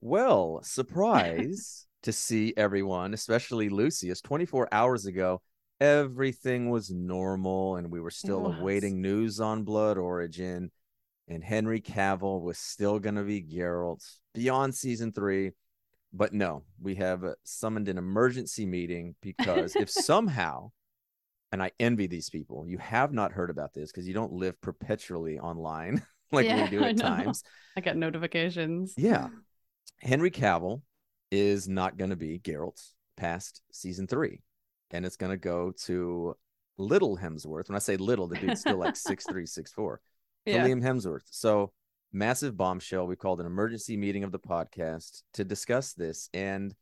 Well, surprise to see everyone, especially Lucius, 24 hours ago. Everything was normal, and we were still awaiting news on Blood Origin. And Henry Cavill was still going to be Geralt beyond season three. But no, we have uh, summoned an emergency meeting because if somehow, and I envy these people, you have not heard about this because you don't live perpetually online like Yeah, we do at times. I get notifications. Yeah. Henry Cavill is not going to be Geralt past season three. And it's going to go to little Hemsworth. When I say little, the dude's still like six three, six four. Yeah. Liam Hemsworth. So massive bombshell. We called an emergency meeting of the podcast to discuss this. And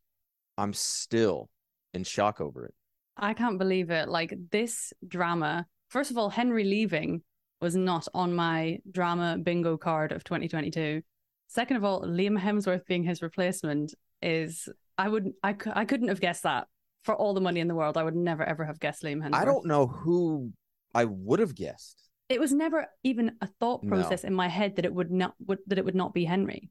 I'm still in shock over it. I can't believe it. Like this drama, first of all, Henry leaving was not on my drama bingo card of 2022. Second of all, Liam Hemsworth being his replacement is I would I I couldn't have guessed that for all the money in the world. I would never ever have guessed Liam Hemsworth. I don't know who I would have guessed. It was never even a thought No. process in my head that it would not would, that it would not be Henry.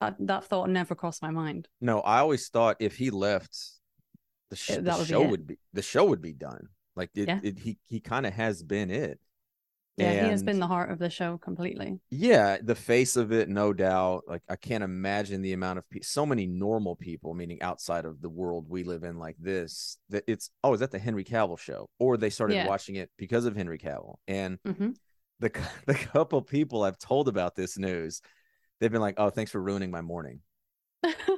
That that thought never crossed my mind. No, I always thought if he left, the, sh- Uh, the would show it. would be the show would be done. Like it, Yeah. it he he kind of has been it. Yeah, he has been the heart of the show completely. Yeah, the face of it, no doubt. Like I can't imagine the amount of pe- so many normal people, meaning outside of the world we live in, like this. That it's oh, is that the Henry Cavill show? Or they started Yeah. watching it because of Henry Cavill. And hmm the the couple people I've told about this news, they've been like, "Oh, thanks for ruining my morning."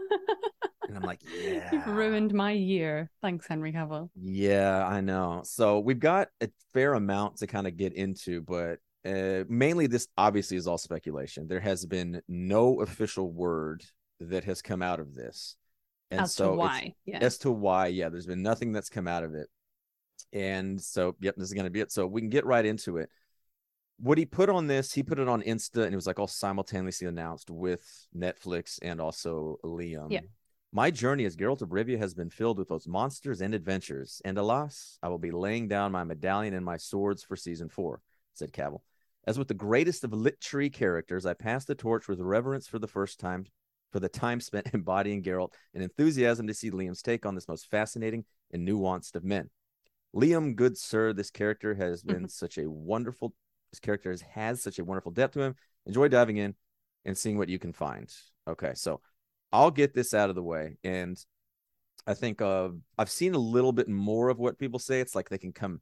And I'm like, "Yeah, You've ruined my year. Thanks, Henry Cavill. Yeah, I know. So we've got a fair amount to kind of get into, but uh, mainly this obviously is all speculation. There has been no official word that has come out of this. And As so to why. Yeah. As to why, yeah, there's been nothing that's come out of it. And so, yep, this is going to be it. So we can get right into it. What he put on this, he put it on Insta and it was like all simultaneously announced with Netflix and also Liam. Yeah. My journey as Geralt of Rivia has been filled with those monsters and adventures, and alas, I will be laying down my medallion and my swords for season four, said Cavill. As with the greatest of lit tree characters, I pass the torch with reverence for the first time, for the time spent embodying Geralt, and enthusiasm to see Liam's take on this most fascinating and nuanced of men. Liam, good sir, this character has been such a wonderful. This character has, has such a wonderful depth to him. Enjoy diving in and seeing what you can find. Okay, so I'll get this out of the way, and I think uh, I've seen a little bit more of what people say. It's like they can come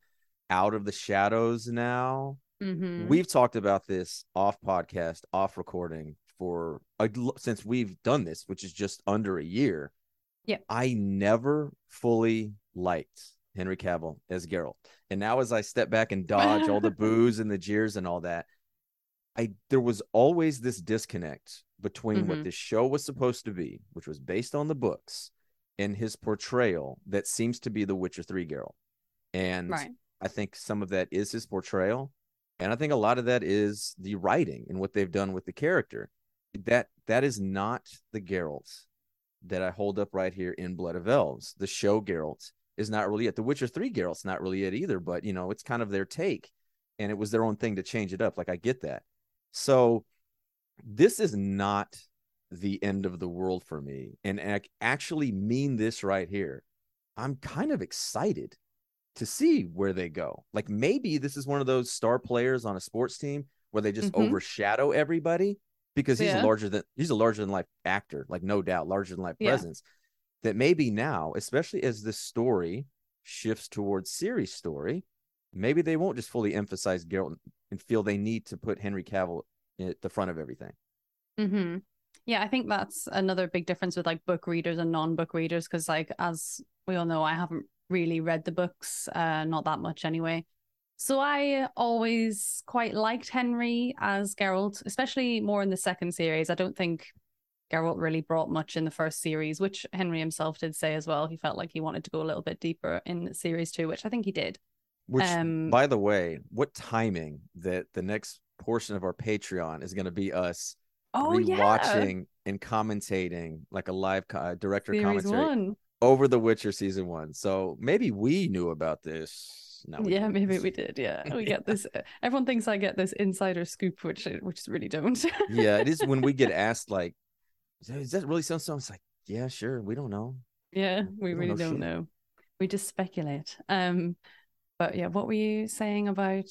out of the shadows now. hmm We've talked about this off podcast, off recording for a, since we've done this, which is just under a year. Yeah. I never fully liked Henry Cavill as Geralt. And now as I step back and dodge all the boos and the jeers and all that, I there was always this disconnect between what Mhm. this show was supposed to be, which was based on the books, and his portrayal that seems to be the Witcher 3 Geralt. And Right. I think some of that is his portrayal, and I think a lot of that is the writing and what they've done with the character. That that is not the Geralt that I hold up right here in Blood of Elves. The show Geralt is not really it. The Witcher 3 Geralt's not really it either, but you know, it's kind of their take. And it was their own thing to change it up. Like I get that. So this is not the end of the world for me. And I actually mean this right here. I'm kind of excited to see where they go. Like maybe this is one of those star players on a sports team where they just Mhm. overshadow everybody because he's Yeah. a larger than he's a larger than life actor, like no doubt, larger than life Yeah. presence. That maybe now, especially as this story shifts towards Ciri's story, maybe they won't just fully emphasize Geralt and feel they need to put Henry Cavill at the front of everything. hmm Yeah, I think that's another big difference with like book readers and non-book readers because, like, as we all know, I haven't really read the books, uh, not that much anyway. So I always quite liked Henry as Geralt, especially more in the second series. I don't think Geralt really brought much in the first series, which Henry himself did say as well. He felt like he wanted to go a little bit deeper in series two, which I think he did. Which, Um, by the way, what timing that the next portion of our Patreon is going to be us Oh yeah, rewatching and commentating like a live co- uh, director series commentary one. over The Witcher season one. So maybe we knew about this. No, yeah, didn't. maybe we did. Yeah, we get this. Everyone thinks I get this insider scoop, which which is really don't. yeah, it is when we get asked like Is that really so? So it's like, yeah, sure. We don't know. Yeah, we, We don't really know don't shit. know. We just speculate. Um, but yeah, what were you saying about?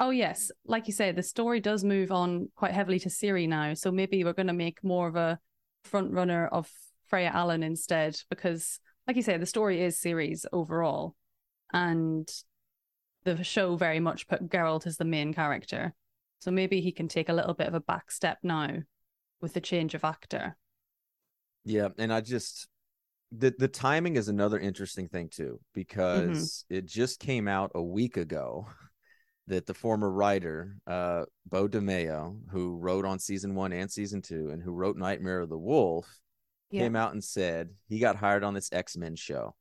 Oh yes, like you said, the story does move on quite heavily to Ciri now. So maybe we're going to make more of a front runner of Freya Allan instead, because like you say, the story is Ciri's overall, and the show very much put Geralt as the main character. So maybe he can take a little bit of a back step now with the change of actor. Yeah, and I just the the timing is another interesting thing too because it just came out a week ago that the former writer uh Beau DeMayo who wrote on season 1 and season 2 and who wrote Nightmare of the Wolf came out and said he got hired on this X-Men show.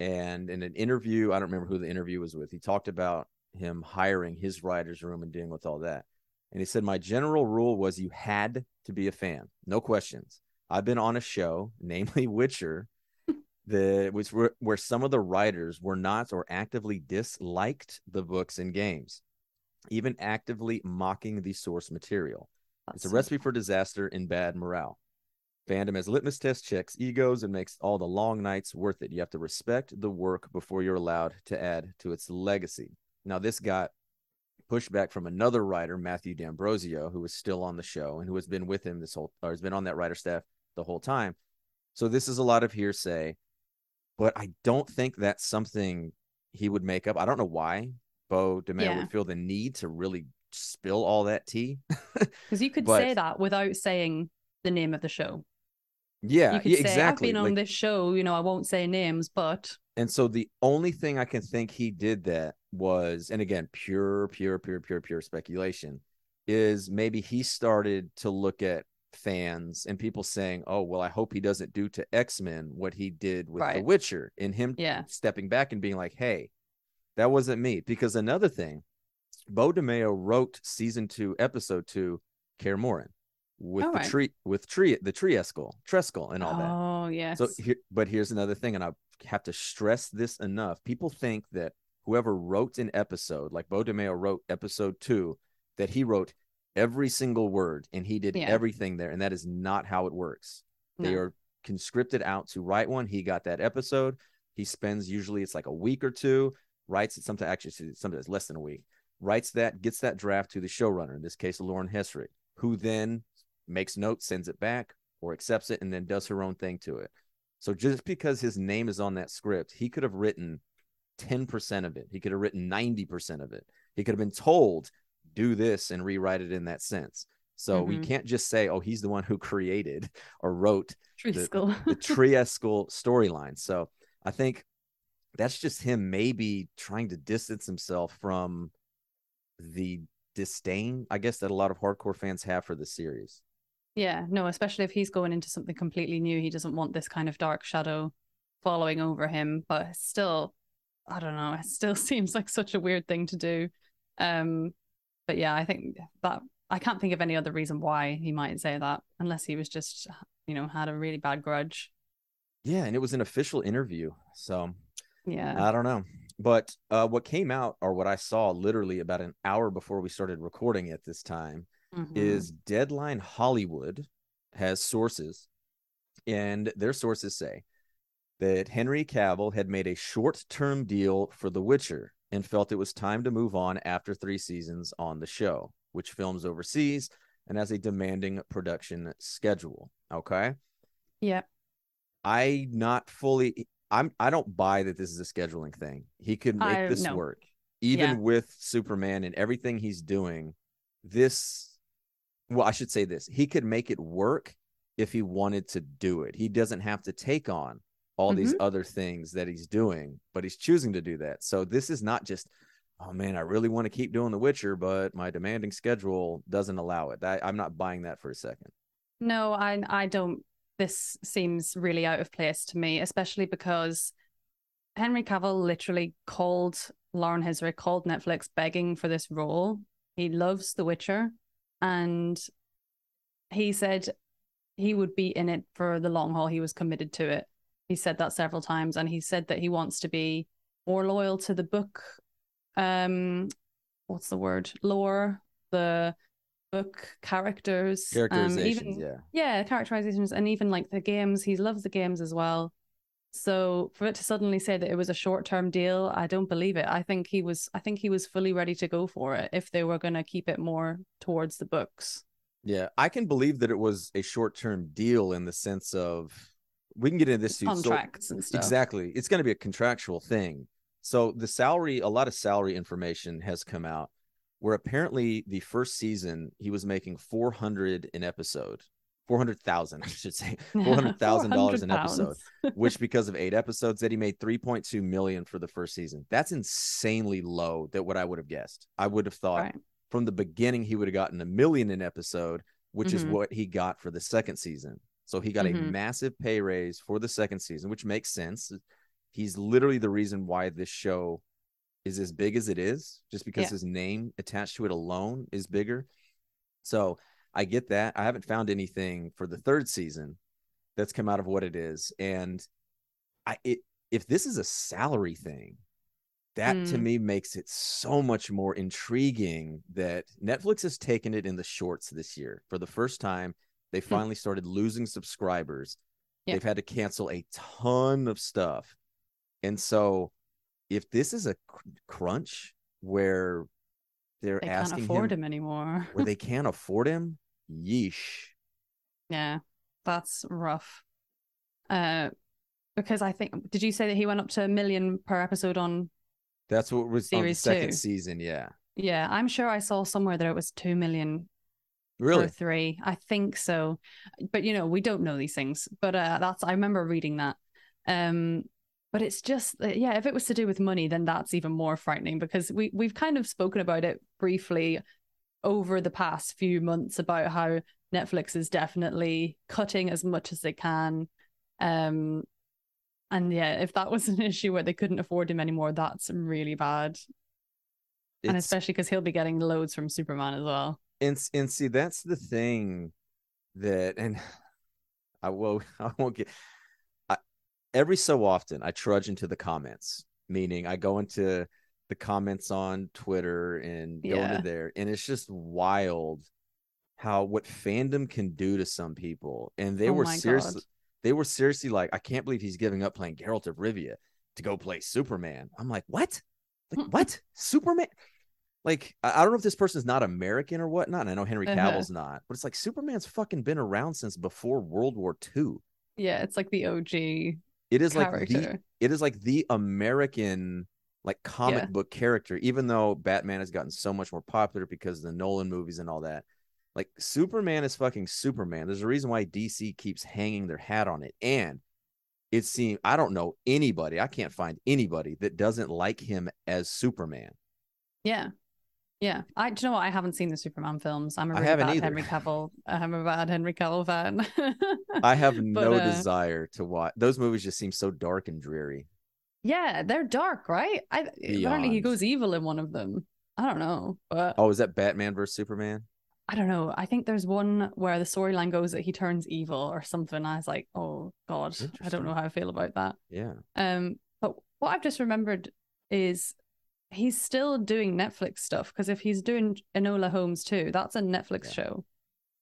And in an interview, I don't remember who the interview was with, he talked about him hiring his writer's room and dealing with all that. And he said, My general rule was you had to be a fan, no questions. I've been on a show, namely Witcher, that was where, where some of the writers were not or actively disliked the books and games, even actively mocking the source material. It's a recipe for disaster and bad morale. Fandom as litmus test checks egos and makes all the long nights worth it. You have to respect the work before you're allowed to add to its legacy. Now, this got pushback from another writer, Matthew D'Ambrosio, who is still on the show and who has been with him this whole, or has been on that writer staff the whole time. So this is a lot of hearsay, but I don't think that's something he would make up. I don't know why Beau DeMayo Yeah. would feel the need to really spill all that tea. Because you could But- say that without saying the name of the show. Yeah, you could yeah, say, exactly. I've been on Like- this show, you know, I won't say names, but And so the only thing I can think he did that was, and again, pure, pure, pure, pure, pure speculation, is maybe he started to look at fans and people saying, "Oh, well, I hope he doesn't do to X Men what he did with The Witcher," and him yeah. stepping back and being like, "Hey, that wasn't me." Because another thing, Beau DeMayo wrote season two, episode two, Kaer Morhen, with All the right. tree, with tree, the tree Triescal, Trescal, and all that. Oh, yes. So here, but here's another thing, and I have to stress this enough. People think that whoever wrote an episode, like Beau DeMayo wrote episode two, that he wrote every single word and he did Yeah. everything there, and that is not how it works. They are conscripted out to write one. He got that episode. He spends usually it's like a week or two, writes it. Sometimes actually sometimes less than a week. Writes that, gets that draft to the showrunner. In this case, Lauren Hissrich, who then makes notes, sends it back, or accepts it, and then does her own thing to it. So just because his name is on that script, he could have written 10% of it. He could have written 90% of it. He could have been told, do this and rewrite it in that sense. So we Mhm. can't just say, oh, he's the one who created or wrote Triskel. the Triescal storyline. So I think that's just him maybe trying to distance himself from the disdain, I guess, that a lot of hardcore fans have for the series. yeah, no, especially if he's going into something completely new. He doesn't want this kind of dark shadow following over him, but still, I don't know, it still seems like such a weird thing to do. Um, but yeah, I think that I can't think of any other reason why he might say that unless he was just, you know, had a really bad grudge. Yeah, and it was an official interview. So Yeah. I don't know. But uh, what came out, or what I saw literally about an hour before we started recording at this time, Mhm. is Deadline Hollywood has sources, and their sources say that Henry Cavill had made a short term deal for The Witcher and felt it was time to move on after three seasons on the show, which films overseas and has a demanding production schedule. Okay. yeah. I not fully I'm I don't buy that this is a scheduling thing. He could make I- this no. work. Even Yeah. with Superman and everything he's doing, this well, I should say this. He could make it work if he wanted to do it. He doesn't have to take on all these Mm-hmm. other things that he's doing, but he's choosing to do that. So this is not just oh man, I really want to keep doing The Witcher, but my demanding schedule doesn't allow it. I, I'm not buying that for a second. No, I I don't. This seems really out of place to me, especially because Henry Cavill literally called Lauren Hissrich, called Netflix begging for this role. He loves The Witcher, and he said he would be in it for the long haul. He was committed to it. He said that several times, and he said that he wants to be more loyal to the book. Um, what's the word? Lore, the book characters, um, even yeah. yeah, characterizations, and even like the games. He loves the games as well. So for it to suddenly say that it was a short term deal, I don't believe it. I think he was. I think he was fully ready to go for it if they were going to keep it more towards the books. Yeah, I can believe that it was a short term deal in the sense of we can get into this too. So- Contracts and stuff. Exactly. It's going to be a contractual thing. So the salary, a lot of salary information has come out where apparently the first season he was making 400 an episode. 400,000, I should say. $400,000 an episode, which because of 8 episodes that he made 3.2 million for the first season. That's insanely low that what I would have guessed. I would have thought Right. from the beginning he would have gotten a million an episode, which is Mhm. what he got for the second season. So he got a Mhm. massive pay raise for the second season, which makes sense. He's literally the reason why this show is as big as it is, just because Yeah. his name attached to it alone is bigger. So I get that. I haven't found anything for the third season that's come out of what it is. And I it if this is a salary thing, that to Mm. me makes it so much more intriguing that Netflix has taken it in the shorts this year. For the first time, they finally started losing subscribers. They've had to cancel a ton of stuff. And so if this is a cr- crunch where they're They can't asking afford him, him anymore. where they can't afford him, yeesh. Yeah, that's rough. Uh, because I think did you say that he went up to a million per episode on? That's what was on the Series second two. season. Yeah. Yeah, I'm sure I saw somewhere that it was two million Really? three. I think so, but you know we don't know these things. But uh, that's I remember reading that. Um, but it's just yeah, if it was to do with money, then that's even more frightening because we we've kind of spoken about it briefly over the past few months about how Netflix is definitely cutting as much as they can. Um, and yeah, if that was an issue where they couldn't afford him anymore, that's really bad. and especially because he'll be getting loads from Superman as well. And and see that's the thing that and I will I won't get I, every so often I trudge into the comments, meaning I go into the comments on Twitter and go Yeah. into there, and it's just wild how what fandom can do to some people. And they Oh were seriously God. they were seriously like, I can't believe he's giving up playing Geralt of Rivia to go play Superman. I'm like, what? Like hmm. what? Superman? Like, I don't know if this person's not American or whatnot. And I know Henry Uh-huh. Cavill's not, but it's like Superman's fucking been around since before World War II. Yeah, it's like the OG It is like the it is like the American like comic Yeah. book character, even though Batman has gotten so much more popular because of the Nolan movies and all that. Like Superman is fucking Superman. There's a reason why DC keeps hanging their hat on it. And it seems I don't know anybody, I can't find anybody that doesn't like him as Superman. Yeah. Yeah. I do you know what? I haven't seen the Superman films. I'm a I really haven't bad either. Henry Cavill. I'm a bad Henry Cavill fan. I have But, no uh, desire to watch those movies just seem so dark and dreary. Yeah, they're dark, right? I apparently he goes evil in one of them. I don't know, but Oh, is that Batman versus Superman? I don't know. I think there's one where the storyline goes that he turns evil or something. I was like, oh god, I don't know how I feel about that. Yeah. Um, but what I've just remembered is he's still doing Netflix stuff because if he's doing Enola Holmes too, that's a Netflix Yeah. show.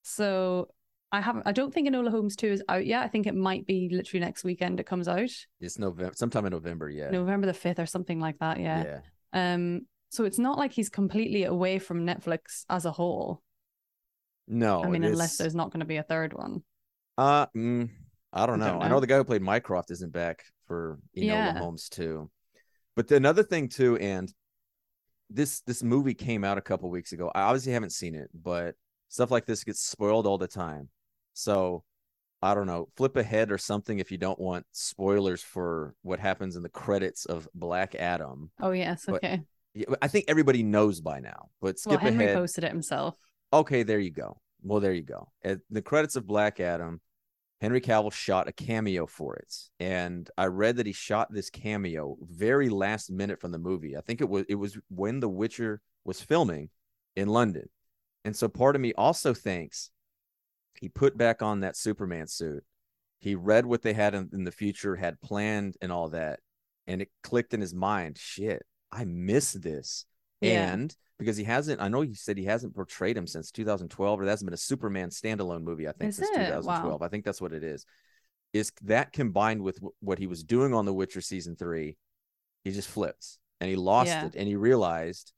So I haven't. I don't think Enola Holmes two is out yet. I think it might be literally next weekend. It comes out It's November sometime in November, yeah. November the fifth or something like that. Yeah. yeah. Um. So it's not like he's completely away from Netflix as a whole. No, I mean, unless is- there's not going to be a third one. Uh, mm, I don't I know. don't I know. know the guy who played Mycroft isn't back for Enola Yeah. Holmes too. But another thing too, and this this movie came out a couple weeks ago. I obviously haven't seen it, but stuff like this gets spoiled all the time. So I don't know. Flip ahead or something if you don't want spoilers for what happens in the credits of Black Adam. Oh yes. But Okay. Yeah, I think everybody knows by now. But Well, skip Henry ahead. posted it himself. Okay, there you go. Well, there you go. At the credits of Black Adam, Henry Cavill shot a cameo for it, and I read that he shot this cameo very last minute from the movie. I think it was it was when The Witcher was filming in London, and so part of me also thinks he put back on that Superman suit. He read what they had in, in the future, had planned, and all that, and it clicked in his mind. Shit, I miss this. Yeah. And because he hasn't, I know you said he hasn't portrayed him since 2012, or there hasn't been a Superman standalone movie, I think, Is since it? 2012. I think that's what it is. Is that combined with wh- what he was doing on The Witcher season three, he just flips and he lost Yeah. it and he realized,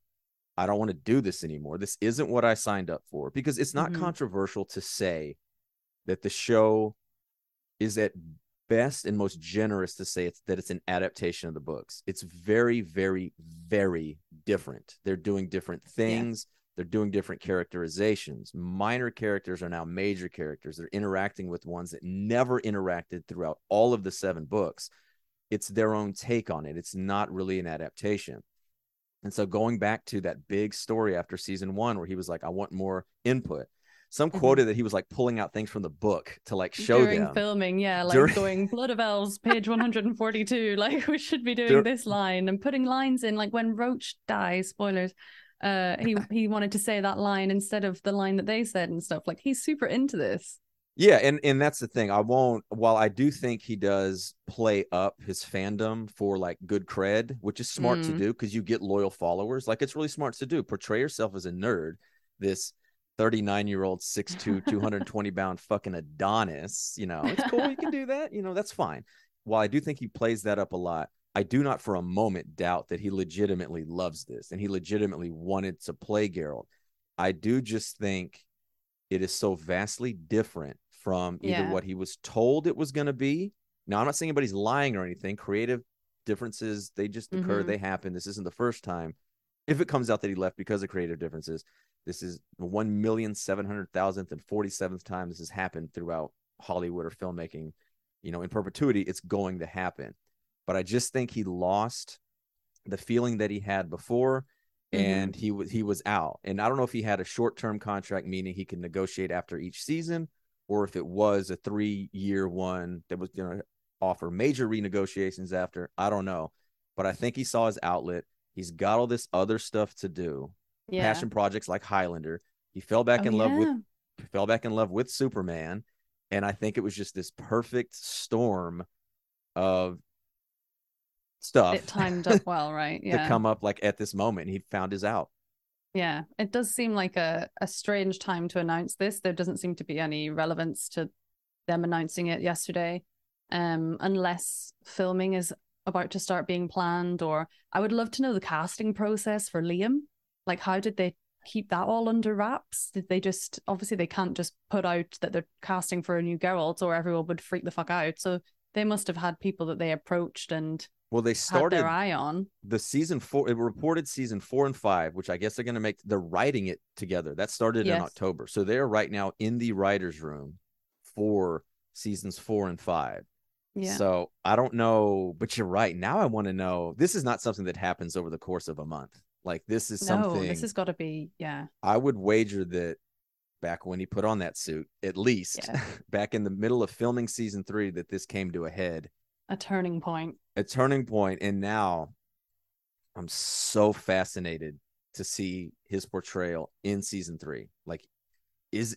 I don't want to do this anymore. This isn't what I signed up for because it's not Mhm. controversial to say that the show is at best and most generous to say it's that it's an adaptation of the books. It's very, very, very different. They're doing different things. They're doing different characterizations. Minor characters are now major characters. They're interacting with ones that never interacted throughout all of the seven books. It's their own take on it. It's not really an adaptation. And so going back to that big story after season one, where he was like, I want more input. Some Mhm. quoted that he was like pulling out things from the book to like show During them. filming, yeah, like During- going Blood of Elves, page 142. Like we should be doing Dur- this line and putting lines in. Like when Roach dies, spoilers. Uh, he he wanted to say that line instead of the line that they said and stuff. Like he's super into this. Yeah, and and that's the thing. I won't. While I do think he does play up his fandom for like good cred, which is smart to Mm. do because you get loyal followers. Like it's really smart to do. Portray yourself as a nerd. This 39 year old, 6'2", 220 pound fucking Adonis. You know, it's cool. You can do that. You know, that's fine. While I do think he plays that up a lot, I do not for a moment doubt that he legitimately loves this and he legitimately wanted to play Geralt. I do just think it is so vastly different from either Yeah. what he was told it was going to be. Now, I'm not saying anybody's lying or anything. Creative differences, they just occur, Mhm. they happen. This isn't the first time. If it comes out that he left because of creative differences, this is the one million seven hundred thousandth and forty seventh time this has happened throughout Hollywood or filmmaking. You know, in perpetuity, it's going to happen. But I just think he lost the feeling that he had before Mhm. and he was he was out. And I don't know if he had a short term contract, meaning he could negotiate after each season, or if it was a three year one that was going to offer major renegotiations after. I don't know, but I think he saw his outlet. He's got all this other stuff to do, Yeah. passion projects like Highlander. He fell back Oh, in love with fell back in love with Superman, and I think it was just this perfect storm of stuff It timed up well, right? Yeah. to come up like at this moment. He found his out. Yeah, it does seem like a, a strange time to announce this. There doesn't seem to be any relevance to them announcing it yesterday, um, unless filming is about to start being planned. Or I would love to know the casting process for Liam. Like, how did they keep that all under wraps? Did they just obviously they can't just put out that they're casting for a new Geralt, or everyone would freak the fuck out. So they must have had people that they approached and Well, they had started their eye on. the season four. It reported season four and five, which I guess they're going to make. They're writing it together. That started in October, so they're right now in the writers' room for seasons four and five. Yeah. So I don't know, but you're right. Now I want to know. This is not something that happens over the course of a month. Like this is no, something this has got to be yeah. I would wager that back when he put on that suit, at least Yeah. back in the middle of filming season three, that this came to a head, a turning point. a turning point, and now I'm so fascinated to see his portrayal in season three. Like, is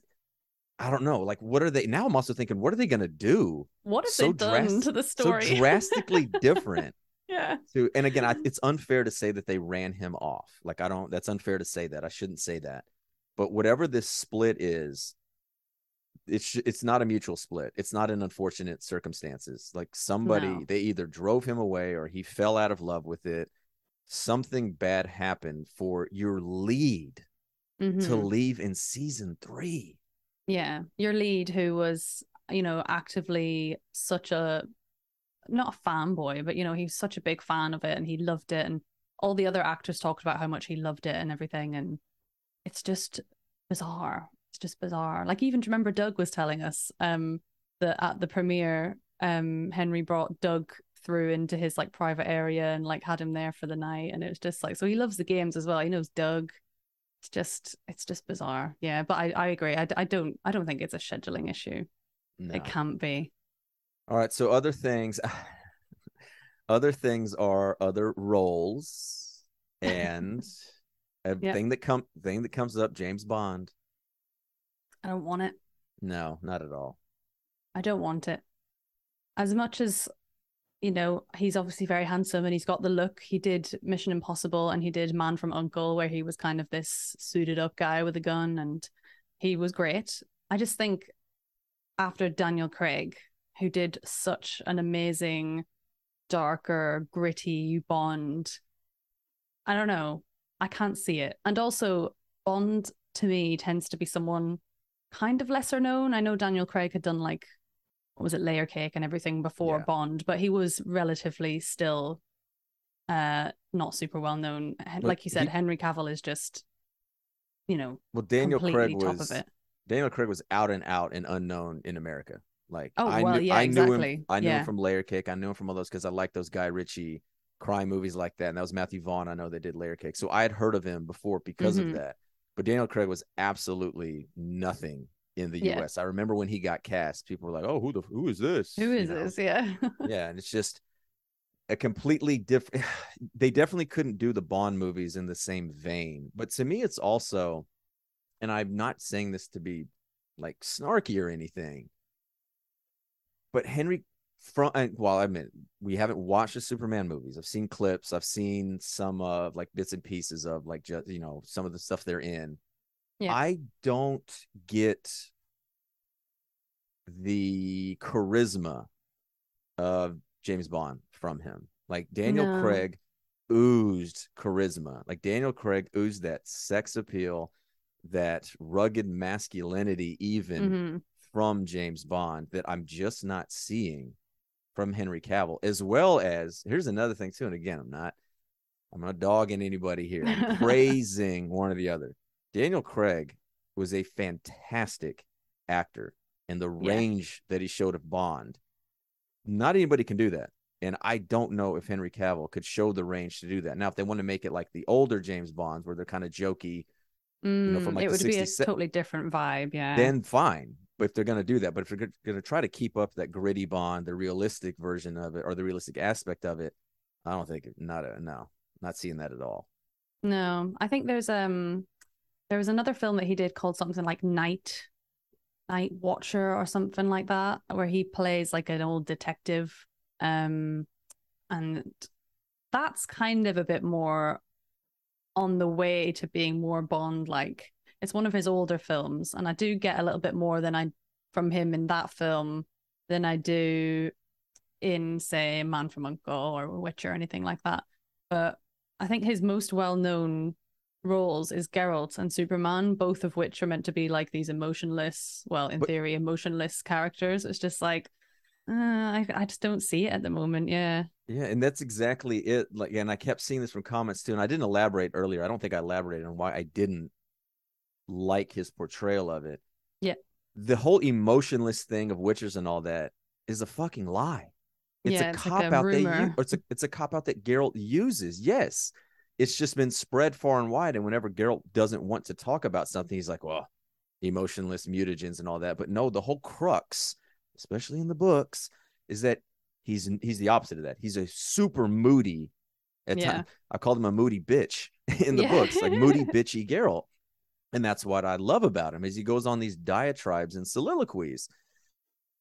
I don't know. Like, what are they now? I'm also thinking, what are they gonna do? What have So they done to the story? So drastically different. Yeah. to and again I, it's unfair to say that they ran him off like i don't that's unfair to say that i shouldn't say that but whatever this split is it's it's not a mutual split it's not an unfortunate circumstances like somebody No. they either drove him away or he fell out of love with it something bad happened for your lead to Mhm. leave in season three Yeah. Your lead, who was, you know, actively such a not a fanboy, but you know, he's such a big fan of it and he loved it. And all the other actors talked about how much he loved it and everything. And it's just bizarre. It's just bizarre. Like even remember Doug was telling us um that at the premiere, um Henry brought Doug through into his like private area and like had him there for the night. And it was just like so he loves the games as well. He knows Doug. It's just it's just bizarre. Yeah, but I, I agree. I, I don't I don't think it's a scheduling issue. no. It can't be. All right. So other things, other things are other roles, and a Yeah. thing that come thing that comes up. James Bond. I don't want it. No, not at all. I don't want it. As much as you know, he's obviously very handsome and he's got the look. He did Mission Impossible and he did Man from Uncle, where he was kind of this suited up guy with a gun and he was great. I just think after Daniel Craig, who did such an amazing, darker, gritty Bond, I don't know. I can't see it. And also, Bond to me tends to be someone kind of lesser known. I know Daniel Craig had done like what was it, Layer Cake and everything before yeah. Bond, but he was relatively still uh not super well known. Like you said, he... Henry Cavill is just you know well Daniel Craig was Daniel Craig was out and out and unknown in America. Like oh I well, knew, yeah, I exactly. knew him. I knew yeah. him from Layer Cake. I knew him from all those because I like those Guy Ritchie crime movies like that. And that was Matthew Vaughn. I know they did Layer Cake, so I had heard of him before because mm-hmm. of that. But Daniel Craig was absolutely nothing in the yeah. U.S. I remember when he got cast, people were like, "Oh, who the who is this? Who is you know? this?" Yeah, yeah, and it's just a completely different. They definitely couldn't do the Bond movies in the same vein. But to me, it's also, and I'm not saying this to be like snarky or anything. But Henry from well, I mean, we haven't watched the Superman movies. I've seen clips. I've seen some of like bits and pieces of like just you know some of the stuff they're in. Yeah. I don't get the charisma of James Bond from him. Like Daniel no. Craig oozed charisma. Like Daniel Craig oozed that sex appeal that rugged masculinity even mm-hmm. From James Bond that I'm just not seeing from Henry Cavill, as well as here's another thing too. And again, I'm not I'm not dogging anybody here. I'm praising one or the other. Daniel Craig was a fantastic actor and the range that he showed of Bond. Not anybody can do that. And I don't know if Henry Cavill could show the range to do that. Now, if they want to make it like the older James Bonds where they're kind of jokey, Mm, you know, from mm, like it would 60s, be a totally different vibe, yeah. Then fine, but if they're going to do that, but if they're going to try to keep up that gritty Bond, the realistic version of it, or the realistic aspect of it, I don't think not a no, not seeing that at all. No, I think there's um there was another film that he did called something like Night Night Watcher or something like that, where he plays like an old detective, um, and that's kind of a bit more on the way to being more Bond like. It's one of his older films, and I do get a little bit more than I from him in that film than I do in, say, Man from Uncle or Witcher or anything like that. But I think his most well known roles is Geralt and Superman, both of which are meant to be like these emotionless, well, in but, theory, emotionless characters. It's just like, uh, I, I just don't see it at the moment. Yeah. Yeah, and that's exactly it. Like, and I kept seeing this from comments too, and I didn't elaborate earlier. I don't think I elaborated on why I didn't like his portrayal of it. Yeah. The whole emotionless thing of witches and all that is a fucking lie. It's yeah, a it's cop like a out rumor. that you, it's a it's a cop out that Geralt uses. Yes. It's just been spread far and wide. And whenever Geralt doesn't want to talk about something, he's like, well, emotionless mutagens and all that. But no, the whole crux, especially in the books, is that he's he's the opposite of that. He's a super moody at yeah. times. I called him a moody bitch in the yeah. books, like moody bitchy Geralt. And that's what I love about him is he goes on these diatribes and soliloquies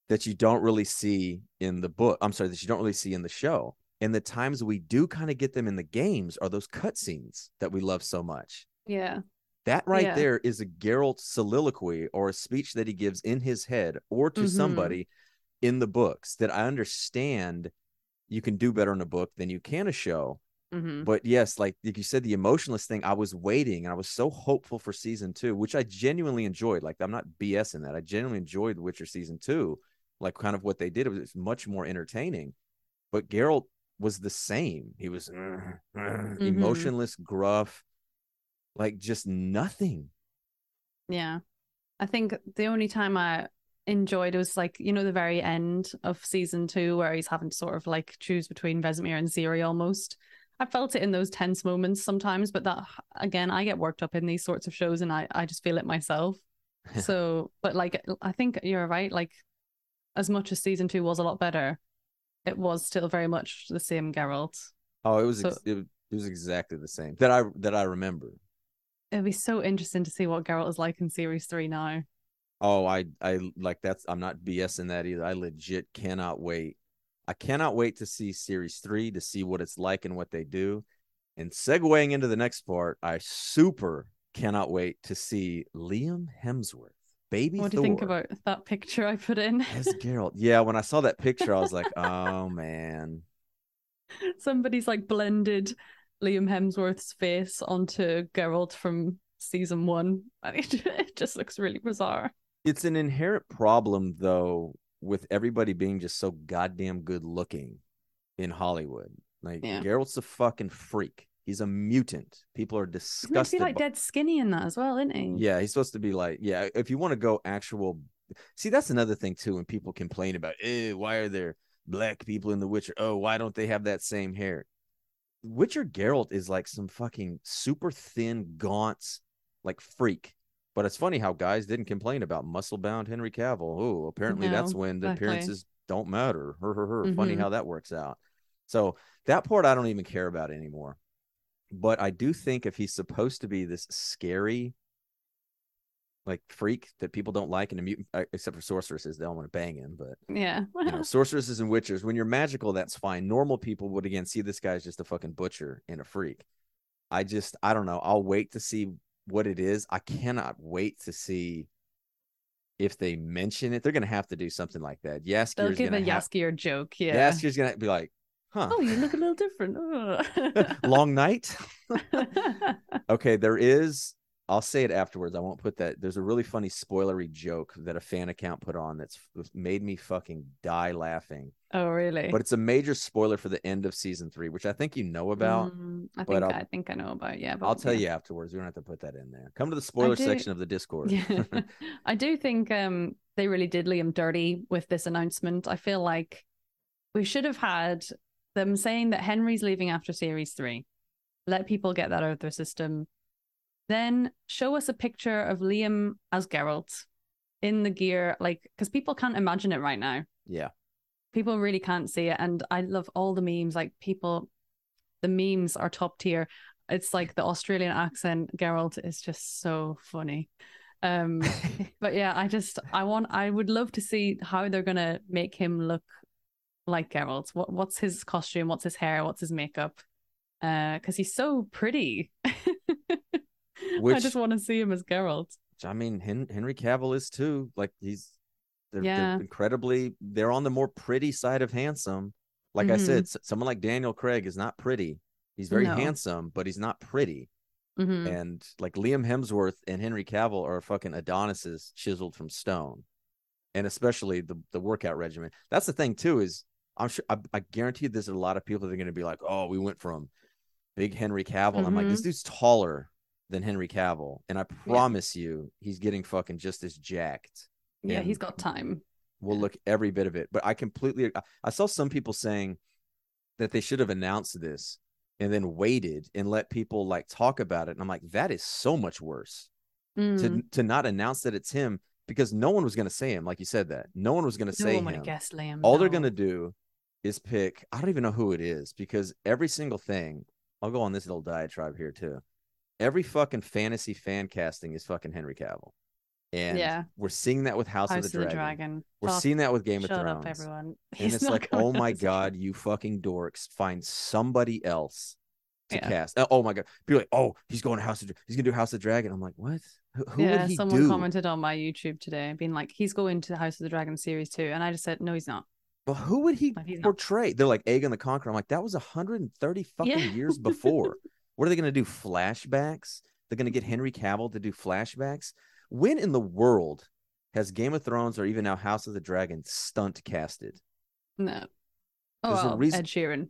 that you don't really see in the book. I'm sorry, that you don't really see in the show. And the times we do kind of get them in the games are those cutscenes that we love so much. Yeah. That right yeah. there is a Geralt soliloquy or a speech that he gives in his head or to mm-hmm. somebody in the books that I understand you can do better in a book than you can a show. Mm-hmm. But yes, like, you said, the emotionless thing, I was waiting and I was so hopeful for season two, which I genuinely enjoyed. Like, I'm not BSing that. I genuinely enjoyed The Witcher season two, like kind of what they did. It was much more entertaining. But Geralt was the same. He was mm-hmm. emotionless, gruff, like just nothing. Yeah. I think the only time I enjoyed it was like, you know, the very end of season two where he's having to sort of like choose between Vesemir and Ciri almost. I felt it in those tense moments sometimes, but that again, I get worked up in these sorts of shows and I, I just feel it myself. so, but like, I think you're right. Like, as much as season two was a lot better, it was still very much the same Geralt. Oh, it was, so, ex- it, was exactly the same that I, that I remember. It'd be so interesting to see what Geralt is like in series three now. Oh, I, I like that's, I'm not BSing that either. I legit cannot wait I cannot wait to see series three to see what it's like and what they do. And segueing into the next part, I super cannot wait to see Liam Hemsworth, baby. What do Thor, you think about that picture I put in? as Geralt? Yeah, when I saw that picture, I was like, oh man. Somebody's like blended Liam Hemsworth's face onto Geralt from season one. I it, it just looks really bizarre. It's an inherent problem though with everybody being just so goddamn good looking in Hollywood. Like Yeah. Geralt's a fucking freak. He's a mutant. People are He's disgusted. be like by- dead skinny in that as well, isn't he? Yeah, he's supposed to be like, yeah, if you want to go actual see, that's another thing too, when people complain about eh, why are there black people in the Witcher? Oh, why don't they have that same hair? Witcher Geralt is like some fucking super thin, gaunt, like freak. But it's funny how guys didn't complain about muscle bound Henry Cavill. Oh, apparently that's when the appearances don't matter. Her, her, her. Funny Mhm. how that works out. So that part I don't even care about anymore. But I do think if he's supposed to be this scary, like freak that people don't like, and a mutant, uh, except for sorceresses, they all want to bang him. But Yeah. you know, sorceresses and witchers, when you're magical, that's fine. Normal people would again see this guy's just a fucking butcher and a freak. I just, I don't know. I'll wait to see what it is. I cannot wait to see if they mention it. They're gonna have to do something like that. They'll Jaskier's give a gonna Jaskier joke. Yeah. Jaskier's gonna be like, huh, Oh, you look a little different. Long night. Okay, there is. I'll say it afterwards. I won't put that. There's a really funny spoilery joke that a fan account put on that's made me fucking die laughing. oh, really? But it's a major spoiler for the end of season three, which I think you know about. Mm, I think I think I know about. Yeah, but I'll tell yeah. you afterwards. We don't have to put that in there. Come to the spoiler do- section of the Discord. Yeah. I do think um they really did Liam dirty with this announcement. I feel like we should have had them saying that Henry's leaving after series three. Let people get that out of their system. Then show us a picture of Liam as Geralt in the gear, like because people can't imagine it right now. yeah. People really can't see it. And I love all the memes. Like people the memes are top tier. It's like the Australian accent Geralt is just so funny. Um but yeah, I just I want I would love to see how they're gonna make him look like Geralt. What what's his costume? What's his hair? What's his makeup? Uh, because he's so pretty. I just want to see him as Geralt. I mean, Hen- Henry Cavill is too. Like he's, they're, they're Yeah. incredibly. They're on the more pretty side of handsome. Like I Mhm. said, s- someone like Daniel Craig is not pretty. He's very No. handsome, but he's not pretty. hmm And like Liam Hemsworth and Henry Cavill are fucking Adonises chiseled from stone, and especially the the workout regimen. That's the thing too. Is I'm sure I, I guarantee there's a lot of people that are going to be like, oh, we went from big Henry Cavill. I'm like, this dude's taller than Henry Cavill, and I promise you, he's getting fucking just as jacked. Yeah, he's got time. We'll look every bit of it. But I completely, I, I saw some people saying that they should have announced this and then waited and let people like talk about it. And I'm like, that is so much worse Mm. to to not announce that it's him because no one was going to say him. Like you said that no one was going to no say him. guessed Liam. All they're going to do is pick. I don't even know who it is because every single thing. I'll go on this little diatribe here too. Every fucking fantasy fan casting is fucking Henry Cavill, and Yeah. we're seeing that with House, House of the Dragon. We're Fuck, seeing that with Game of Shut Thrones. up, everyone. And it's like, oh my god, you fucking dorks! Find somebody else to Yeah. cast. Oh, oh my god, be like, oh, he's going to House of, he's gonna do House of the Dragon. I'm like, what? Who, who yeah, someone do? commented on my YouTube today, being like, "He's going to the House of the Dragon series too," and I just said, "No, he's not." Well, who would he Like, he's not. portray? They're like Aegon the Conqueror. I'm like, that was 130 fucking Yeah. years before. what are they gonna do? Flashbacks? They're gonna get Henry Cavill to do flashbacks. When in the world has Game of Thrones or even now House of the Dragon stunt casted? No. Oh, There's well, reason- Ed Sheeran,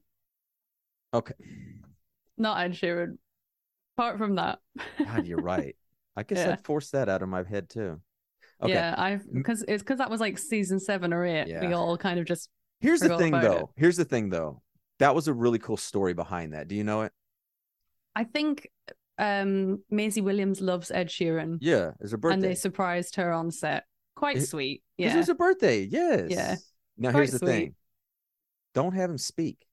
Okay, not Ed Sheeran. Apart from that, God, you're right. I guess Yeah. I'd force that out of my head too. Okay, yeah, I've because it's because that was like season seven or eight. Yeah. We all kind of just here's the thing though. it. Here's the thing though. That was a really cool story behind that. Do you know it? I think um Maisie Williams loves Ed Sheeran, Yeah, it's a birthday. and they surprised her on set. Quite It- sweet. Yeah. it was a birthday. Yes. Yeah. Now Quite here's the sweet. thing. Don't have him speak.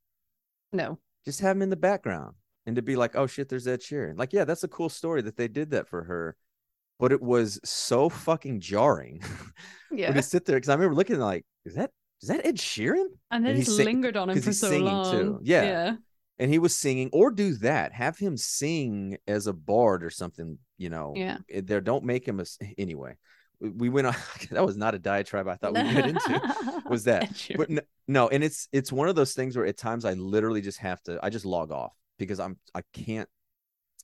No. Just have him in the background. And to be like, oh shit, there's Ed Sheeran. Like, yeah, that's a cool story that they did that for her. But it was so fucking jarring Yeah. to sit there because I remember looking like, is that is that Ed Sheeran? And they And he's sing- lingered on him for so long. too. Yeah. Yeah. And he was singing or do that have him sing as a bard or something you know Yeah. Eh, there don't make him a s- anyway we- we went on that was not a diatribe i thought we get into was that but no, no and it's it's one of those things where at times i literally just have to i just log off because i'm i can't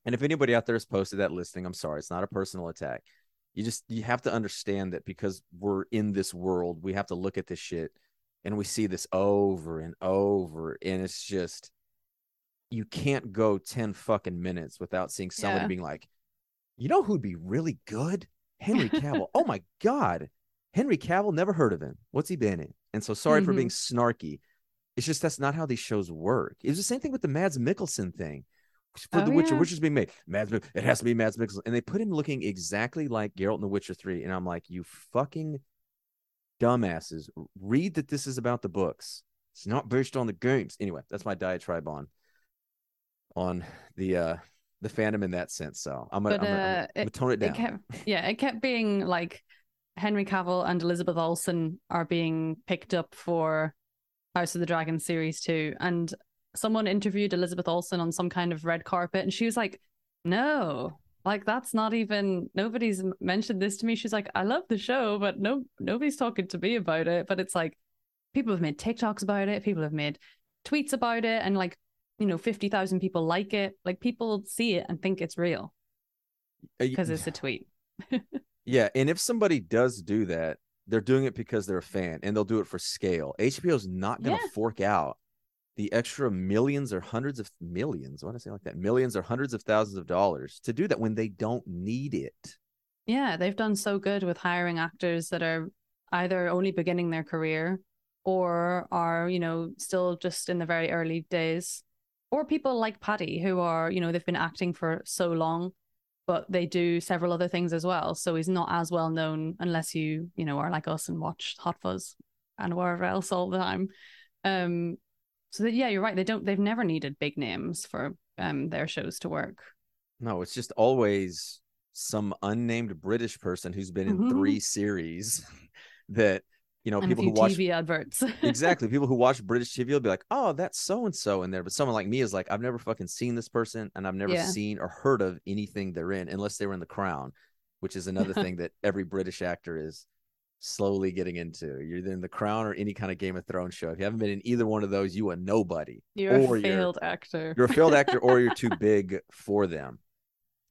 and if anybody out there has posted that listing i'm sorry it's not a personal attack you just you have to understand that because we're in this world we have to look at this shit and we see this over and over and it's just you can't go 10 fucking minutes without seeing somebody Yeah. being like you know who'd be really good? Henry cavill. Oh my god. Henry cavill never heard of him. What's he been in? And so sorry for being mm-hmm. snarky. It's just that's not how these shows work. It was the same thing with the mads mikkelsen thing for Oh, the witcher yeah. which is being made. Mads it has to be mads mikkelsen. And they put him looking exactly like Geralt in the witcher 3 and i'm like you fucking dumbasses. Read that this is about the books. It's not based on the games. Anyway that's my diatribe on on the uh the fandom in that sense so i'm gonna, But, I'm gonna, I'm uh, gonna- I'm gonna it- tone it it down. kept yeah it kept being like henry cavill and elizabeth olsen are being picked up for house of the dragon series 2 and someone interviewed elizabeth olsen on some kind of red carpet and she was like no like that's not even nobody's mentioned this to me. She's like i love the show but no nobody's talking to me about it. But it's like people have made tiktoks about it people have made tweets about it and like you know 50,000 people like it like people see it and think it's real Uh, because it's a tweet Yeah, and if somebody does do that, they're doing it because they're a fan and they'll do it for scale. HBO's not going to Yeah. fork out the extra millions or hundreds of millions. Why did I say like that? Millions or hundreds of thousands of dollars to do that when they don't need it. Yeah, they've done so good with hiring actors that are either only beginning their career or are, you know, still just in the very early days. Or people like Paddy who are, you know, they've been acting for so long, but they do several other things as well. So he's not as well known unless you, you know, are like us and watch Hot Fuzz and wherever else all the time. Um so that yeah, you're right. They don't they've never needed big names for um their shows to work. No, it's just always some unnamed British person who's been in Mhm. three series that, you know, and a people who watch TV adverts. exactly. People who watch British TV will be like, "Oh, that's so and so in there." But someone like me is like, "I've never fucking seen this person, and I've never Yeah. seen or heard of anything they're in, unless they were in The Crown, which is another thing that every British actor is slowly getting into. You're either in The Crown or any kind of Game of Thrones show. If you haven't been in either one of those, you are nobody. You're or a you're- failed actor. You're a failed actor, or you're too big for them.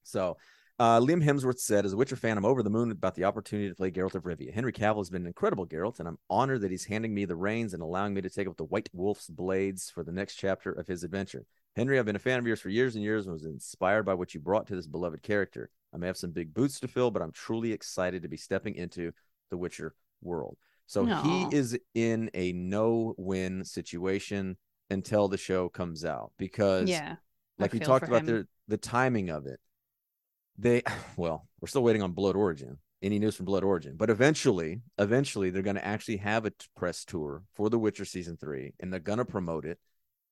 So. Uh, Liam Hemsworth said, as a Witcher fan, I'm over the moon about the opportunity to play Geralt of Rivia. Henry Cavill has been an incredible Geralt, and I'm honored that he's handing me the reins and allowing me to take up the White Wolf's blades for the next chapter of his adventure. Henry, I've been a fan of yours for years and years and was inspired by what you brought to this beloved character. I may have some big boots to fill, but I'm truly excited to be stepping into the Witcher world. So he is in a no win situation until the show comes out because yeah. Like we talked about the the timing of it they well we're still waiting on blood origin any news from blood origin but eventually eventually they're going to actually have a press tour for the witcher season three and they're going to promote it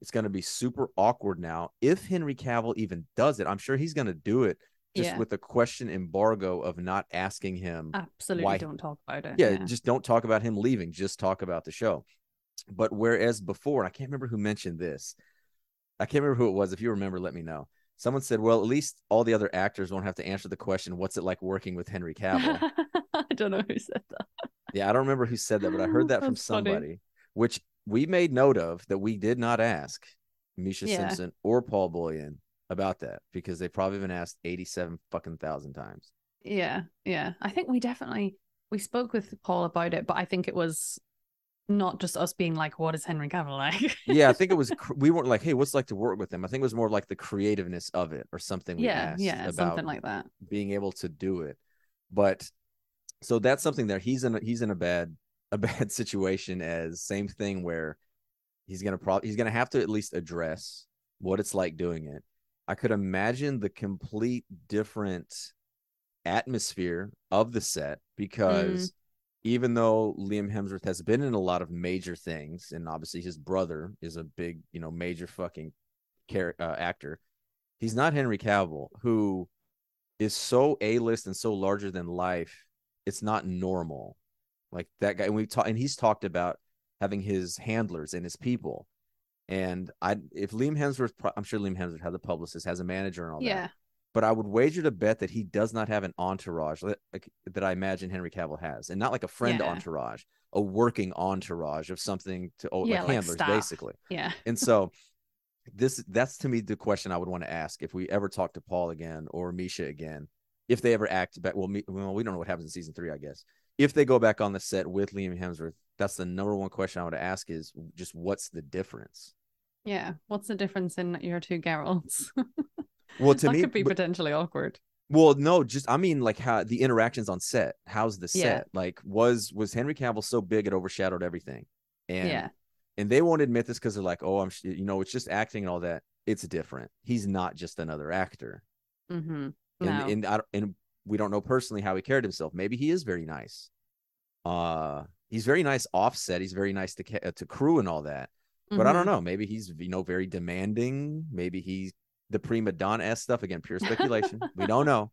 it's going to be super awkward now if henry cavill even does it i'm sure he's going to do it just Yeah. with a question embargo of not asking him Absolutely why- don't talk about it. yeah, just don't talk about him leaving. Just talk about the show. But whereas before, I can't remember who mentioned this. I can't remember who it was. If you remember, let me know. Someone said, "Well, at least all the other actors won't have to answer the question, what's it like working with Henry Cavill?" I don't know who said that. yeah, I don't remember who said that, but I heard that from That's funny. somebody, which we made note of that we did not ask Mecia Yeah. Simson or Paul Bullion about that because they've probably been asked eighty-seven fucking thousand times. Yeah, yeah. I think we definitely we spoke with Paul about it, but I think it was not just us being like, "What is Henry Cavill like?" yeah, I think it was. We weren't like, "Hey, what's it like to work with him?" I think it was more like the creativeness of it or something. We yeah, yeah, something like that. being able to do it. But so that's something there. He's in a, he's in a bad a bad situation as same thing where he's gonna probably he's gonna have to at least address what it's like doing it. I could imagine the complete different atmosphere of the set because mm-hmm. Even though Liam Hemsworth has been in a lot of major things, and obviously his brother is a big, you know, major fucking char- uh, actor, he's not Henry Cavill, who is so a list and so larger than life. It's not normal, like that guy. And we talk, and he's talked about having his handlers and his people. And I, if Liam Hemsworth, I'm sure Liam Hemsworth had the publicist, has a manager and all Yeah. that. But I would wager to bet that he does not have an entourage that, like, that I imagine Henry Cavill has, and not like a friend Yeah. entourage, a working entourage of something to oh, Yeah, like like handlers, staff. basically. Yeah. And so, this that's to me the question I would want to ask if we ever talk to Paul again or Mecia again, if they ever act back. Well, me, well, we don't know what happens in season three, I guess. If they go back on the set with Liam Hemsworth, that's the number one question I would ask is just what's the difference? Yeah. What's the difference in your two Geralts? Well, to that me, could be but- potentially awkward. well, no, just I mean like how the interactions on set. How's the set? Yeah. Like, was was Henry Cavill so big it overshadowed everything? And yeah. and they won't admit this because they're like, oh, I'm, sh- you know, it's just acting and all that. It's different. He's not just another actor. Mm-hmm. and No. and I, and we don't know personally how he carried himself. Maybe he is very nice. Uh, he's very nice offset. He's very nice to uh, to crew and all that. But I Mhm. don't know. Maybe he's you know very demanding. Maybe he's the prima donna s stuff again. Pure speculation. we don't know.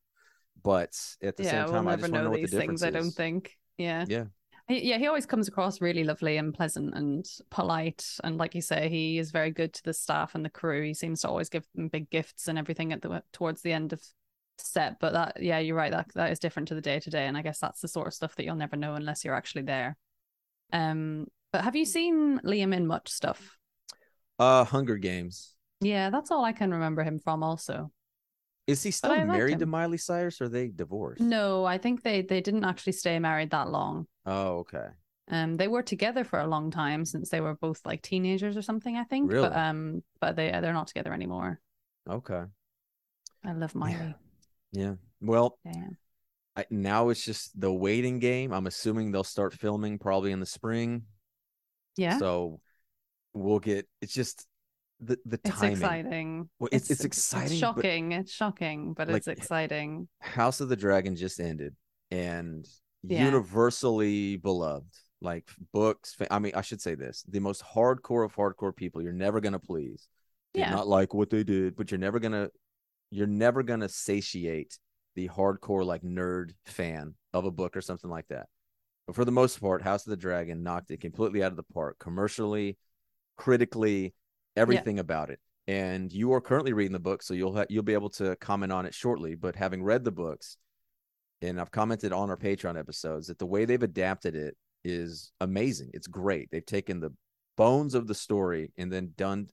But at the yeah, same we'll time, I never just want to know know what the these difference things. I don't think. Yeah. Yeah. Yeah, he always comes across really lovely and pleasant and polite. And like you say, he is very good to the staff and the crew. He seems to always give them big gifts and everything at the towards the end of set. But that, yeah, you're right. That that is different to the day to day. And I guess that's the sort of stuff that you'll never know unless you're actually there. Um, but have you seen Liam in much stuff? Uh, Hunger Games. Yeah, that's all I can remember him from. Also, Is he still like married to. Miley Cyrus or are they divorced? no, I think they they didn't actually stay married that long. Oh, okay. Um, they were together for a long time since they were both like teenagers or something, I think. Really? But um, but they they're not together anymore. Okay. I love Miley. Yeah. Well, Yeah. I, now it's just the waiting game. I'm assuming they'll start filming probably in the spring. Yeah. So we'll get. It's just the the it's timing. exciting. Well, it's- it's exciting, It's but- shocking. It's shocking, but it's exciting. House of the Dragon just ended, and Yeah. universally beloved. Like books. I mean, I should say this: the most hardcore of hardcore people. You're never gonna please. Did Yeah. not like what they did, but you're never gonna. You're never gonna satiate the hardcore like nerd fan of a book or something like that. But for the most part, House of the Dragon knocked it completely out of the park commercially, critically, everything about it. And you are currently reading the book, so you'll ha- you'll be able to comment on it shortly. But having read the books, and I've commented on our Patreon episodes that the way they've adapted it is amazing. It's great. They've taken the bones of the story and then done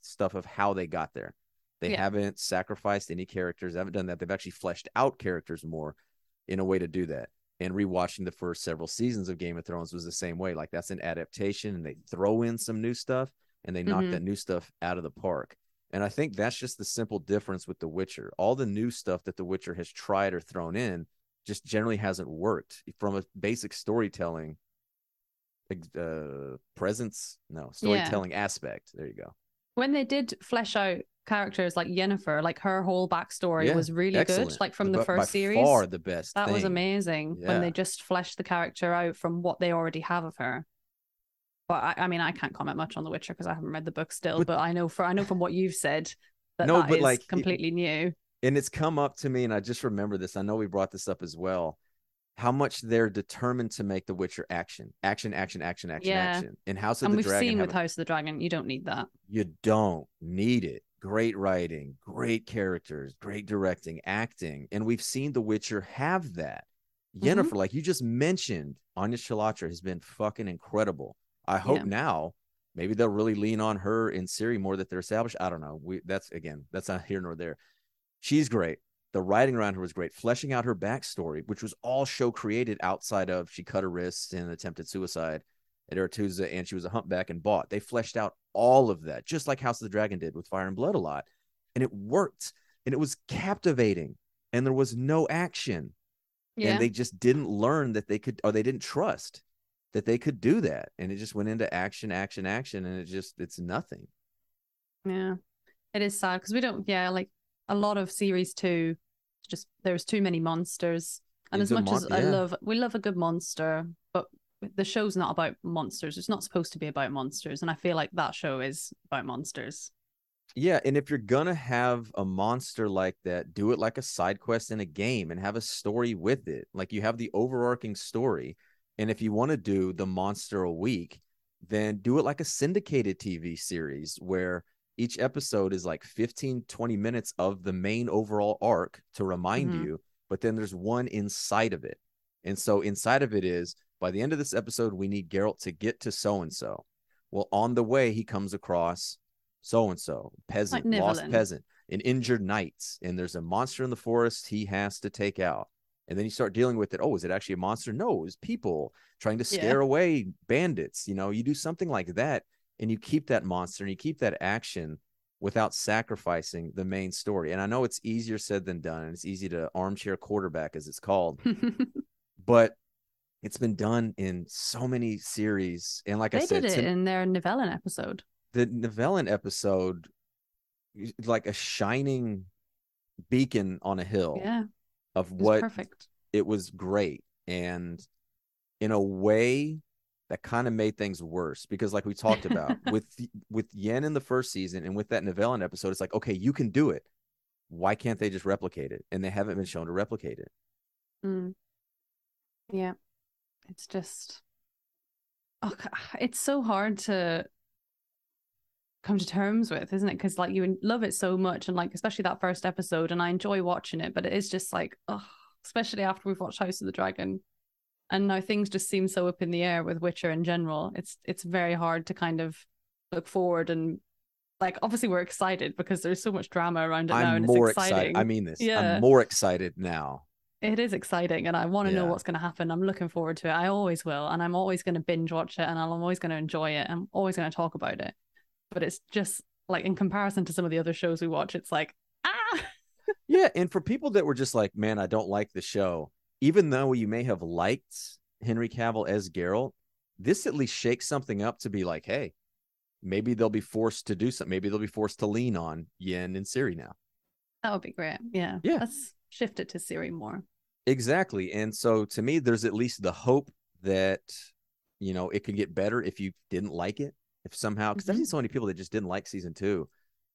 stuff of how they got there. They Yeah. haven't sacrificed any characters. They haven't done that. They've actually fleshed out characters more in a way to do that. And rewatching the first several seasons of Game of Thrones was the same way. Like that's an adaptation, and they throw in some new stuff and they knock Mhm. that new stuff out of the park. And I think that's just the simple difference with The Witcher. All the new stuff that The Witcher has tried or thrown in just generally hasn't worked from a basic storytelling uh presence no storytelling aspect there you go When they did flesh out characters like Yennefer, like her whole backstory Yeah, was really excellent. good. Like from By- the by first series. far the best That was thing. amazing when they just fleshed the character out from what they already have of her. But I, I mean, I can't comment much on The Witcher because I haven't read the book still. But- But, I know for I know from what you've said that No, that but, is like, it- completely new. and it's come up to me and i just remember this i know we brought this up as well how much they're determined to make the witcher action action action action action Yeah. action and house of And the we've dragon seen have with House of the Dragon, you don't need that. you don't need it great writing great characters great directing acting and we've seen the witcher have that Mhm. Yennefer, like you just mentioned, Anya Chalotra has been fucking incredible. I hope Yeah. now maybe they'll really lean on her in Ciri more that they're established. I don't know. We that's again, that's not here nor there. She's great. The writing around her was great, fleshing out her backstory, which was all show created outside of she cut her wrists and attempted suicide at Aretuza and she was a humpback and bought. They fleshed out all of that, just like House of the Dragon did with Fire and Blood a lot. And it worked. And it was captivating. And there was no action Yeah. and they just didn't learn that they could or they didn't trust that they could do that and it just went into action action action and it just it's nothing Yeah, it is sad because we don't. Yeah, like a lot of series two, just there's too many monsters, and Yeah, as much as mon- I love, we love a good monster, but the show's not about monsters. It's not supposed to be about monsters, and I feel like that show is about monsters. yeah and if you're gonna have a monster like that do it like a side quest in a game and have a story with it like you have the overarching story and if you want to do the monster a week then do it like a syndicated TV series where each episode is like 15 20 minutes of the main overall arc to remind Mhm. you but then there's one inside of it. And so inside of it is by the end of this episode we need Geralt to get to so and so well on the way he comes across so and so peasant lost peasant an injured knight and there's a monster in the forest he has to take out and then you start dealing with it oh is it actually a monster no it was people trying to Yeah. scare away bandits you know you do something like that and you keep that monster and you keep that action without sacrificing the main story and i know it's easier said than done and it's easy to armchair quarterback as it's called but it's been done in so many series and like i said did it to- in their Nivellen episode. the Nivellen episode like a shining beacon on a hill Yeah, of it what perfect. it was great. And in a way that kind of made things worse because like we talked about with with yen in the first season and with that Nivellen episode it's like okay you can do it. Why can't they just replicate it? And they haven't been shown to replicate it. Mm. Yeah, it's just, oh, it's so hard to come to terms with, isn't it? Because like you love it so much, and like especially that first episode, and I enjoy watching it, but it is just like, oh, especially after we've watched House of the Dragon, and now things just seem so up in the air with Witcher in general. It's it's very hard to kind of look forward and. Like obviously we're excited because there's so much drama around it now i'm and more it's exciting. excited i mean this Yeah. i'm more excited now It is exciting and I want to know what's going to happen. I'm looking forward to it. I always will. And I'm always going to binge watch it and I'm always going to enjoy it. I'm always going to talk about it. But it's just like in comparison to some of the other shows we watch, it's like, ah, Yeah, and for people that were just like, man, I don't like the show, even though you may have liked Henry Cavill as Geralt, this at least shakes something up to be like, hey, maybe they'll be forced to do something. Maybe they'll be forced to lean on Yen and Ciri now. that would be great. Yeah. Yeah. Let's shift it to Ciri more. Exactly. And so to me, there's at least the hope that, you know, it could get better if you didn't like it. If somehow, because I've Mhm. seen so many people that just didn't like season two.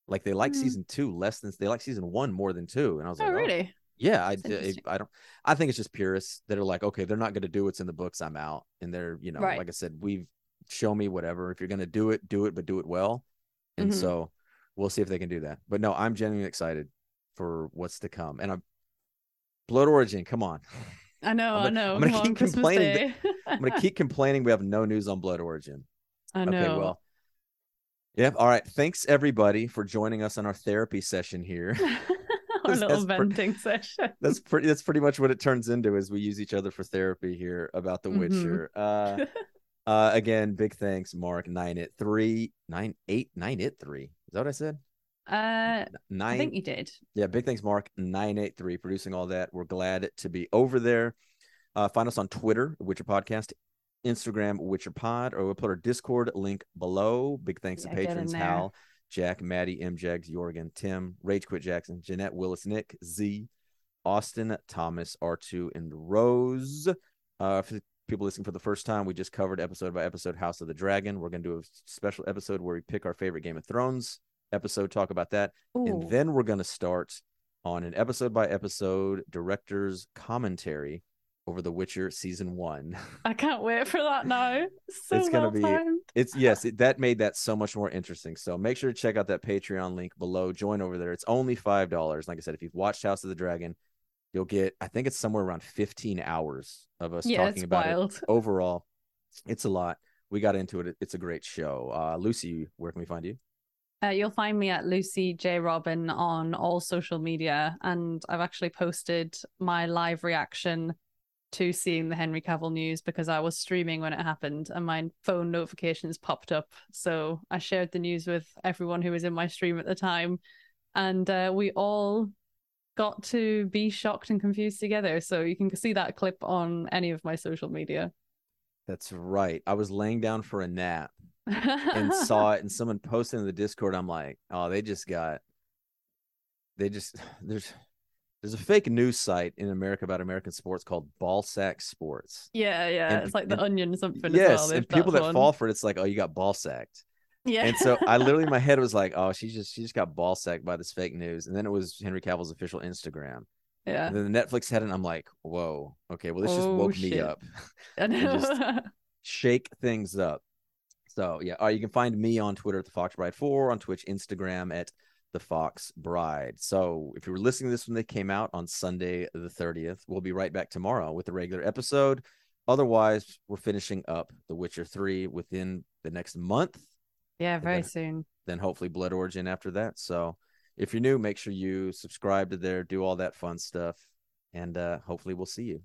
Like they like Mm. season two less than they like season one more than two. And I was Oh, like, really? Yeah, I, interesting. I don't. I think it's just purists that are like, okay, they're not going to do what's in the books. I'm out, and they're, you know, Right. like I said, we've show me whatever. If you're going to do it, do it, but do it well. And Mhm. so we'll see if they can do that. But no, I'm genuinely excited for what's to come. And I'm Blood Origin. Come on, I know, I'm gonna- know. I'm gonna keep Christmas complaining. I'm going to keep complaining. We have no news on Blood Origin. I know. Okay, well. Yep. All right. Thanks everybody for joining us on our therapy session here. Our That's little pre- venting session. that's pretty that's pretty much what it turns into as we use each other for therapy here about the Mhm. witcher uh uh again big thanks mark nine it three nine eight nine it three is that what i said Uh, nine I think you did. yeah big thanks mark 983 producing all that we're glad to be over there uh find us on twitter witcher podcast instagram witcher pod or we'll put our discord link below. Big thanks Yeah, to patrons hal jack Maddy m jags jorgen tim rage quit jackson jeanette willis nick z austin thomas Artu and rose. Uh for people listening for the first time we just covered episode by episode house of the dragon. We're going to do a special episode where we pick our favorite game of thrones episode talk about that. And then we're going to start on an episode by episode director's commentary over The Witcher season one. I can't wait for that now. So It's gonna well be- timed. It's yes, it, that made that so much more interesting. So make sure to check out that Patreon link below. Join over there. It's only five dollars. Like I said, if you've watched House of the Dragon, you'll get I think it's somewhere around 15 hours of us Yeah, talking about wild. it. Overall, it's a lot. We got into it. It's a great show. Uh, Lucy, where can we find you? Uh, you'll find me at Lucy J Robyn on all social media, and I've actually posted my live reaction to seeing the Henry Cavill news because I was streaming when it happened, and my phone notifications popped up. So I shared the news with everyone who was in my stream at the time, and uh, we all got to be shocked and confused together. So you can see that clip on any of my social media. That's right. I was laying down for a nap and saw it and someone posted in the discord i'm like oh they just got they just there's there's a fake news site in america about american sports called ballsack sports Yeah, yeah, And- it's like the and- onion something. yes as well, and people that one. fall for it it's like oh you got ball sacked Yeah, and so i literally my head was like oh she just she just got ball sacked by this fake news and then it was henry cavill's official instagram yeah, and then the netflix had it and i'm like whoa okay well this just Oh, woke me shit. up I know. just- shake things up So yeah, uh, you can find me on Twitter at the Fox Bride Four, on Twitch, Instagram at the Fox Bride. So if you were listening to this when they came out on Sunday the 30th, we'll be right back tomorrow with the regular episode. Otherwise, we're finishing up The Witcher 3 within the next month. Yeah, very then, soon. Then hopefully Blood Origin after that. So if you're new, make sure you subscribe to there, do all that fun stuff, and uh, hopefully we'll see you.